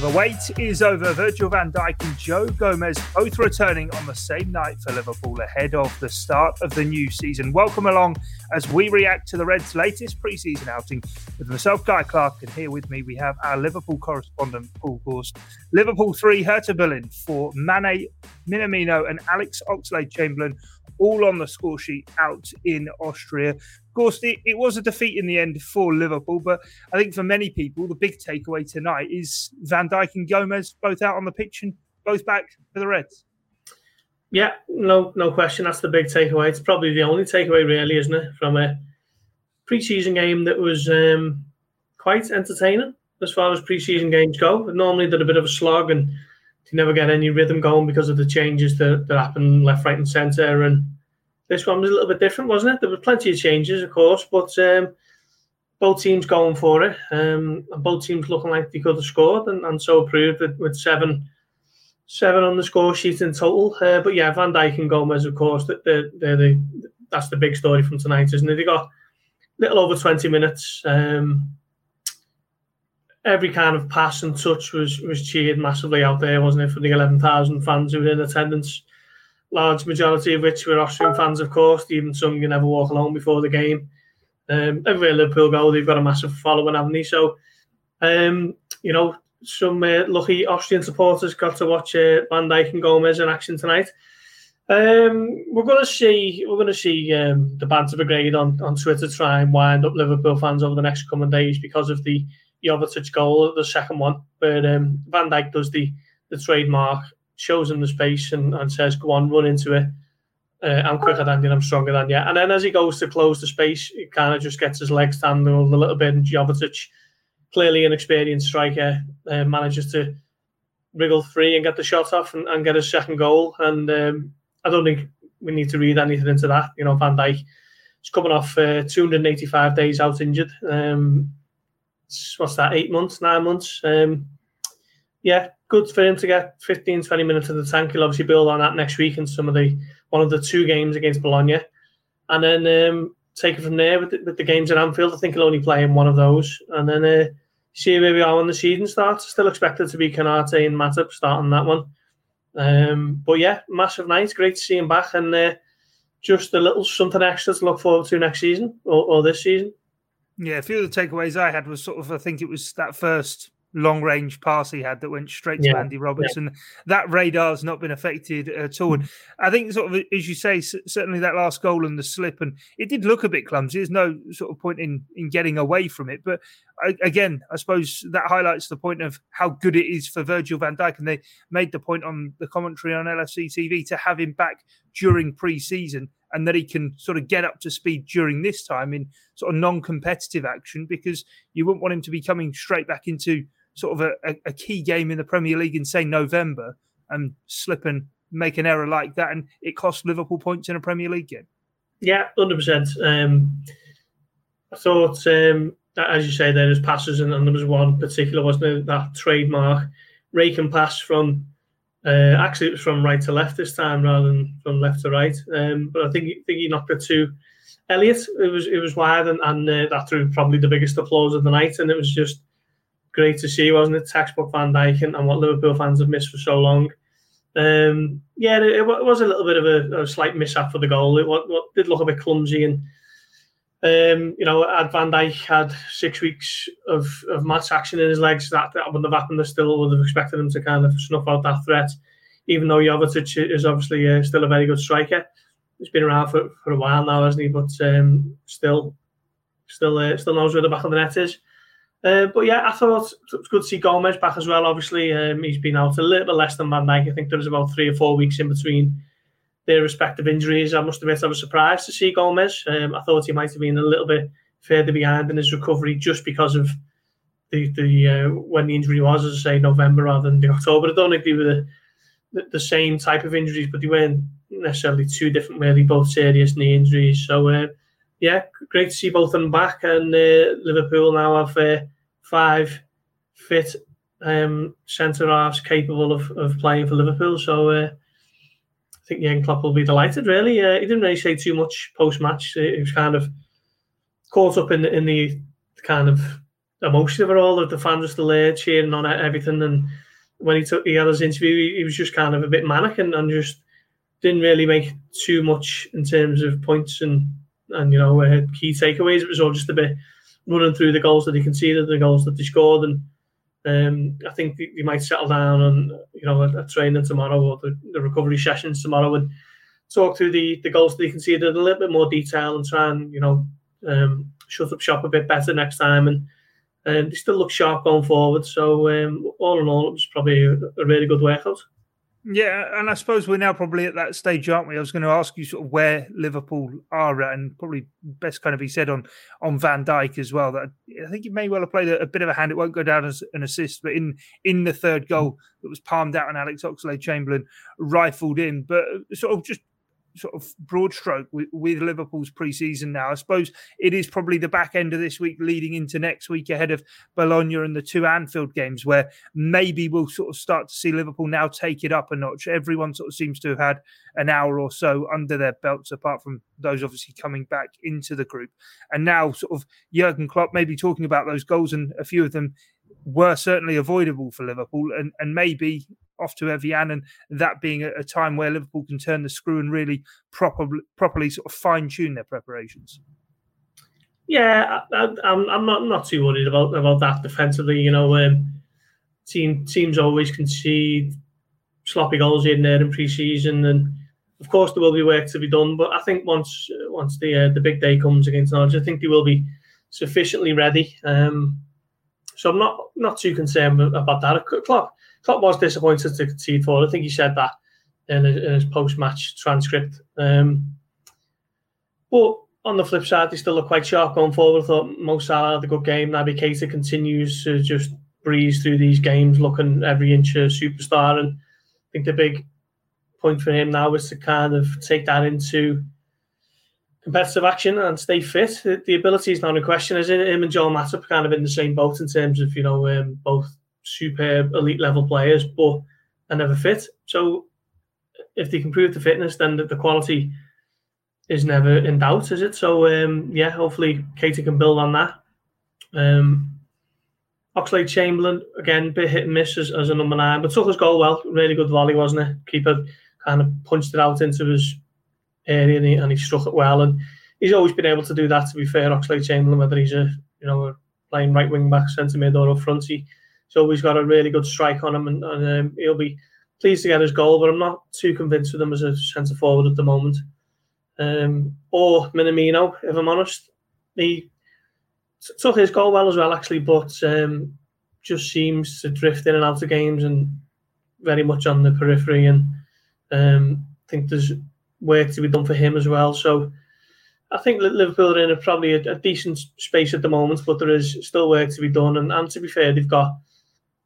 Well, the wait is over. Virgil van Dijk and Joe Gomez both returning on the same night four Liverpool ahead of the start of the new season. Welcome along as we react to the Reds' latest pre-season outing with myself, Guy Clark, and here with me we have our Liverpool correspondent, Paul Gorst. Liverpool 3, Hertha Berlin for Mane, Minamino and Alex Oxlade-Chamberlain all on the score sheet out in Austria. Course, it, it, was a defeat in the end for Liverpool, but I think for many people, the big takeaway tonight is Van Dijk and Gomez both out on the pitch and both back for the Reds. Yeah, no, no question. That's the big takeaway. It's probably the only takeaway, really, isn't it, from a pre-season game that was um, quite entertaining as far as pre-season games go. Normally, they're a bit of a slog and you never get any rhythm going because of the changes that, that happen left, right, and centre. And this one was a little bit different, wasn't it? There were plenty of changes, of course, but um, both teams going for it. Um, both teams looking like they could have scored, and, and so proved it with seven seven on the score sheet in total. Uh, but yeah, Van Dijk and Gomez, of course, they're, they're the, that's the big story from tonight, isn't it? They got a little over 20 minutes. Um, every kind of pass and touch was was cheered massively out there, wasn't it, for the 11,000 fans who were in attendance large majority of which were Austrian fans, of course. Even some you never walk alone before the game. Um, everywhere Liverpool goal, they've got a massive following, haven't they? So, um, you know, some uh, lucky Austrian supporters got to watch uh, Van Dijk and Gomez in action tonight. Um, we're going to see we're going to see um, the banter brigade on, on Twitter try and wind up Liverpool fans over the next coming days because of the Jovetic goal, the second one. But um, Van Dijk does the the trademark shows him the space and, and says, "Go on, run into it. Uh, I'm quicker than you. I'm stronger than you." And then as he goes to close the space, he kind of just gets his legs tangled a little bit. And Jovetic, clearly an experienced striker, uh, manages to wriggle free and get the shot off and, and get his second goal. And um, I don't think we need to read anything into that. You know, Van Dijk is coming off uh, 285 days out injured. Um, what's that? Eight months, nine months. Um, yeah, good for him to get 15, 20 minutes in the tank. He'll obviously build on that next week in some of the one of the two games against Bologna, and then um, take it from there with the, with the games at Anfield. I think he'll only play in one of those, and then uh, see where we are when the season starts. Still expected to be Konate and Matip starting that one. Um, but yeah, massive night. Great to see him back, and uh, just a little something extra to look forward to next season or, or this season. Yeah, a few of the takeaways I had was sort of I think it was that first long range pass he had that went straight to. Andy Robertson. Yeah. That radar's not been affected at all. And I think, sort of, as you say, certainly that last goal and the slip, and it did look a bit clumsy. There's no sort of point in, in getting away from it. But I, again, I suppose that highlights the point of how good it is for Virgil van Dijk. And they made the point on the commentary on LFC TV to have him back during pre season and that he can sort of get up to speed during this time in sort of non-competitive action because you wouldn't want him to be coming straight back into sort of a, a, key game in the Premier League in say November and slip and make an error like that, and it cost Liverpool points in a Premier League game. Yeah, hundred um, percent. I thought, um, as you say, there was passes, and, and, there was one particular, wasn't? That trademark rake and pass from. Uh, actually, it was from right to left this time rather than from left to right. Um, but I think, think he knocked it to Elliot. It was it was wide, and, and uh, that drew probably the biggest applause of the night. And it was just great to see, wasn't it? Textbook Van Dijk and, and what Liverpool fans have missed for so long. Um, yeah, it, it, was a little bit of a, a, slight mishap for the goal. It what, what did look a bit clumsy, and um, you know, had Van Dijk had six weeks of, of match action in his legs, that, that wouldn't have happened. I still would have expected him to kind of snuff out that threat, even though Jovetic is obviously uh, still a very good striker. He's been around for, for a while now, hasn't he? But um, still, still, uh, still knows where the back of the net is. Uh, but yeah, I thought it was good to see Gomez back as well. Obviously, um, he's been out a little bit less than Van Dijk. I think there was about three or four weeks in between their respective injuries. I must admit, I was surprised to see Gomez. Um, I thought he might have been a little bit further behind in his recovery just because of the the uh, when the injury was, as I say, November rather than the October. I don't they were the, the, the same type of injuries, but they weren't necessarily two different, really, both serious knee injuries. So. Uh, yeah, great to see both of them back. And uh, Liverpool now have uh, five fit um, centre halves capable of, of playing for Liverpool. So uh, I think Jurgen Klopp will be delighted. Really, uh, he didn't really say too much post match. He was kind of caught up in the, in the kind of emotion of it all. The fans were still there cheering on everything, and when he took he had his interview, he, he was just kind of a bit manic and, and just didn't really make too much in terms of points and and you know uh, key takeaways. It was all just a bit running through the goals that he conceded, the goals that he scored, and um, I think you might settle down on you know a, a training tomorrow or the, the, recovery sessions tomorrow and talk through the the goals that he conceded in a little bit more detail and try and you know um, shut up shop a bit better next time and. Um, they still look sharp going forward. So um, all in all, it was probably a, a really good workout. Yeah, and I suppose we're now probably at that stage, aren't we? I was going to ask you sort of where Liverpool are at, and probably best kind of be said on on Van Dijk as well. That I think he may well have played a, a bit of a hand. It won't go down as an assist, but in in the third goal that was palmed out and Alex Oxlade Chamberlain rifled in, but uh, sort of just sort of broad stroke with, with Liverpool's pre-season now. I suppose it is probably the back end of this week leading into next week ahead of Bologna and the two Anfield games where maybe we'll sort of start to see Liverpool now take it up a notch. Everyone sort of seems to have had an hour or so under their belts apart from those obviously coming back into the group. And now sort of Jurgen Klopp maybe talking about those goals and a few of them were certainly avoidable for Liverpool and, and maybe off to Evian, and that being a, a, time where Liverpool can turn the screw and really properly, properly sort of fine tune their preparations. Yeah, I, am not not too worried about about that defensively. You know, um, team teams always concede sloppy goals in there in pre-season, and of course there will be work to be done. But I think once once the uh, the big day comes against Norwich, I think they will be sufficiently ready. Um, so I'm not not too concerned about that. Klopp Klopp was disappointed to concede four. I think he said that in his, his post-match transcript. Um, but on the flip side, they still look quite sharp going forward. I thought Mo Salah had a good game. Naby Keita continues to just breeze through these games, looking every inch a superstar. And I think the big point for him now is to kind of take that into competitive action and stay fit. The, the ability is not in question. Is it him and Joel Matip kind of in the same boat in terms of you know um, both superb elite level players, but are never fit. So if they can prove the fitness, then the, the quality is never in doubt, is it? So um, yeah, hopefully Keita can build on that. Um, Oxlade Chamberlain again, bit hit and miss as, as a number nine, but took his goal well. Really good volley, wasn't it? Keeper kind of punched it out into his area and he, and he struck it well. And he's always been able to do that. To be fair, Oxlade Chamberlain, whether he's a you know playing right wing back, centre mid, or up front, he so he's got a really good strike on him, and, and um, he'll be pleased to get his goal. But I'm not too convinced with him as a centre forward at the moment. Um, or Minamino, if I'm honest, he took his goal well as well, actually, but um, just seems to drift in and out of games and very much on the periphery. And um, I think there's work to be done for him as well. So I think Liverpool are in a, probably a, a, decent space at the moment, but there is still work to be done. And, and to be fair, they've got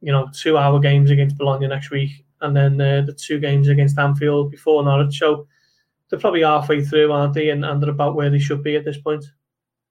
you know, two hour games against Bologna next week, and then uh, the two games against Anfield before Norwich. So they're probably halfway through, aren't they? And, and they're about where they should be at this point.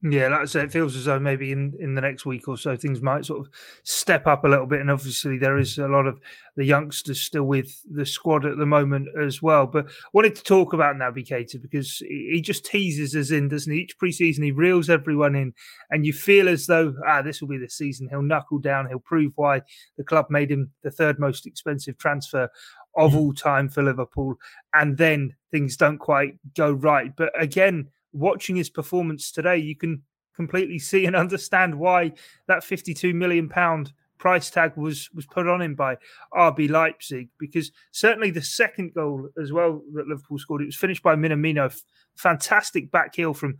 Yeah, like I said, it feels as though maybe in, in the next week or so things might sort of step up a little bit. And obviously, there is a lot of the youngsters still with the squad at the moment as well. But I wanted to talk about Naby Keita because he just teases us in, doesn't he? Each preseason, he reels everyone in, and you feel as though, ah, this will be the season. He'll knuckle down, he'll prove why the club made him the third most expensive transfer of all time for Liverpool. And then things don't quite go right. But again, watching his performance today, you can completely see and understand why that 52 million pound price tag was was put on him by RB Leipzig because certainly the second goal as well that Liverpool scored it was finished by Minamino. Fantastic back heel from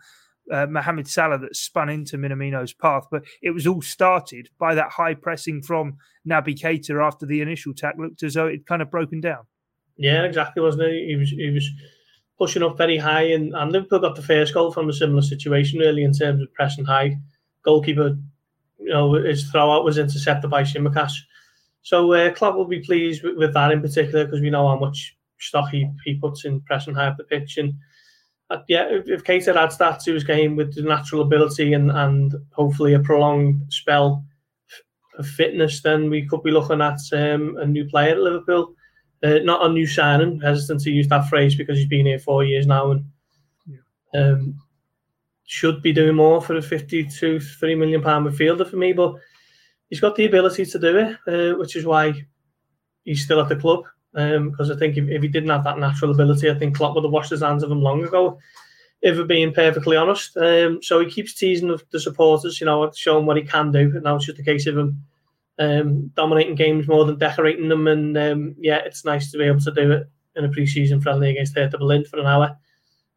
uh, Mohamed Salah that spun into Minamino's path but it was all started by that high pressing from Naby Keita after the initial attack looked as though it kind of broken down. Yeah exactly wasn't it? He was he was pushing up very high, and, and Liverpool got the first goal from a similar situation, really, in terms of pressing high. Goalkeeper, you know, his throw out was intercepted by Tsimikas. So uh, Klopp will be pleased with, with that in particular because we know how much stock he, he puts in pressing high up the pitch. And uh, yeah, if, if Keita adds that to his game with the natural ability and, and hopefully a prolonged spell of fitness, then we could be looking at um, a new player at Liverpool. Uh, not a new signing. Hesitant to use that phrase because he's been here four years now and yeah. um, should be doing more for a 52, three million pound midfielder for me. But he's got the ability to do it, uh, which is why he's still at the club. Because um, I think if, if, he didn't have that natural ability, I think Klopp would have washed his hands of him long ago. If we're being perfectly honest, um, so he keeps teasing the supporters, you know, showing what he can do. And now it's just a case of him um, dominating games more than decorating them. And um, yeah, it's nice to be able to do it in a pre-season friendly against Hertha Berlin for an hour.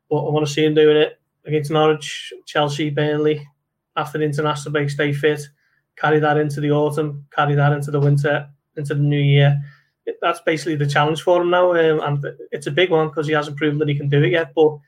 But I want to see him doing it against Norwich, Chelsea, Burnley after the international break. Stay fit, carry that into the autumn, carry that into the winter, into the new year. That's basically the challenge for him now, um, and it's a big one because he hasn't proven that he can do it yet. But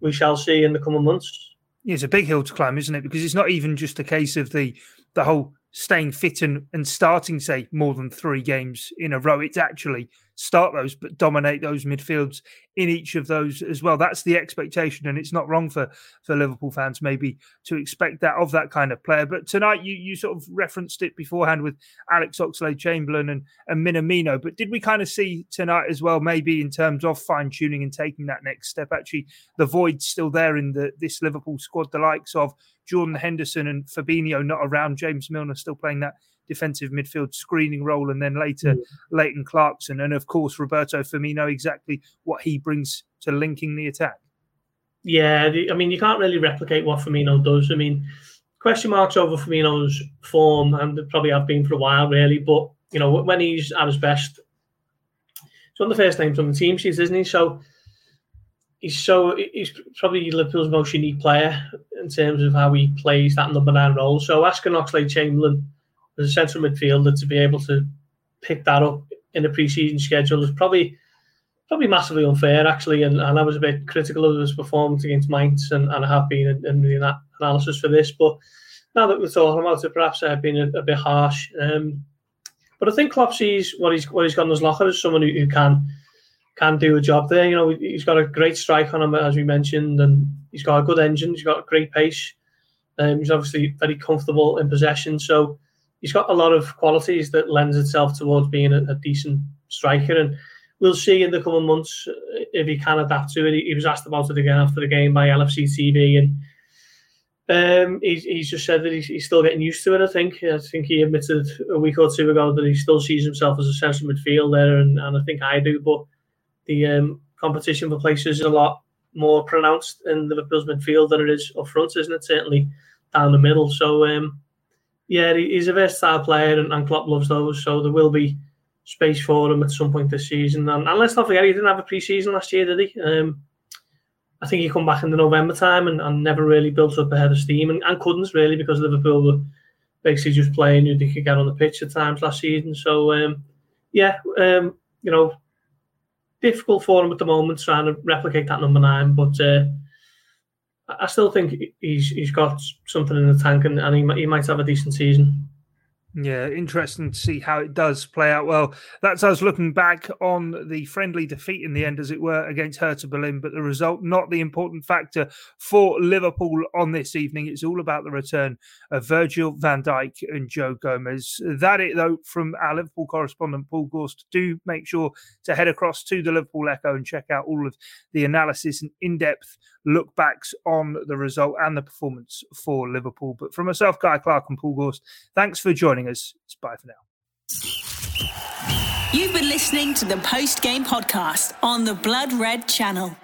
we shall see in the coming months. Yeah, it's a big hill to climb, isn't it? Because it's not even just a case of the the whole staying fit and, and starting, say, more than three games in a row. It's actually start those, but dominate those midfields in each of those as well. That's the expectation, and it's not wrong for for Liverpool fans maybe to expect that of that kind of player. But tonight, you you sort of referenced it beforehand with Alex Oxlade Chamberlain and and Minamino. But did we kind of see tonight as well, maybe in terms of fine tuning and taking that next step? Actually, the void's still there in the this Liverpool squad. The likes of Jordan Henderson and Fabinho not around, James Milner still playing that defensive midfield screening role, and then later mm. Leighton Clarkson, and of course Roberto Firmino, exactly what he brings to linking the attack. Yeah, I mean, you can't really replicate what Firmino does. I mean, question marks over Firmino's form, and probably have been for a while, really. But you know, when he's at his best, it's one of the first names on the team sheets, isn't he? So he's so he's probably Liverpool's most unique player in terms of how he plays that number nine role. So asking Oxlade Chamberlain as a central midfielder to be able to pick that up in a pre-season schedule is probably probably massively unfair actually. And, and I was a bit critical of his performance against Mainz, and, and I have been in, in the analysis for this. But now that we're talking about it, perhaps I've been a, a bit harsh. Um, but I think Klopp sees what he's what he's got in his locker as someone who, who can can do a job there. You know, he's got a great strike on him as we mentioned, and he's got a good engine. He's got a great pace. Um, he's obviously very comfortable in possession. So he's got a lot of qualities that lends itself towards being a, a decent striker. And we'll see in the coming months uh, if he can adapt to it. He, he was asked about it again after the game by LFC TV, and um, he's, he's just said that he's, he's, still getting used to it. I think. I think he admitted a week or two ago that he still sees himself as a central midfielder, and, and I think I do. But the um, competition for places is a lot more pronounced in Liverpool's midfield than it is up front, isn't it? Certainly down the middle. So um, yeah, he's a versatile player, and, and Klopp loves those. So there will be space for him at some point this season. And, and let's not forget, he didn't have a pre-season last year, did he? Um, I think he come back in the November time and, and never really built up a head of steam, and, and couldn't really because Liverpool were basically just playing who they could get on the pitch at times last season. So um, yeah, um, you know, difficult for him at the moment trying to replicate that number nine, but. Uh, I still think he's he's got something in the tank, and, and he he might have a decent season. Yeah, interesting to see how it does play out. Well, that's us looking back on the friendly defeat in the end, as it were, against Hertha Berlin, but the result not the important factor for Liverpool on this evening. It's all about the return of Virgil van Dijk and Joe Gomez. That it though from our Liverpool correspondent Paul Gorst. Do make sure to head across to the Liverpool Echo and check out all of the analysis and in-depth look backs on the result and the performance for Liverpool. But from myself, Guy Clark and Paul Gorst, thanks for joining us. It's bye for now. You've been listening to the post game podcast on the Blood Red channel.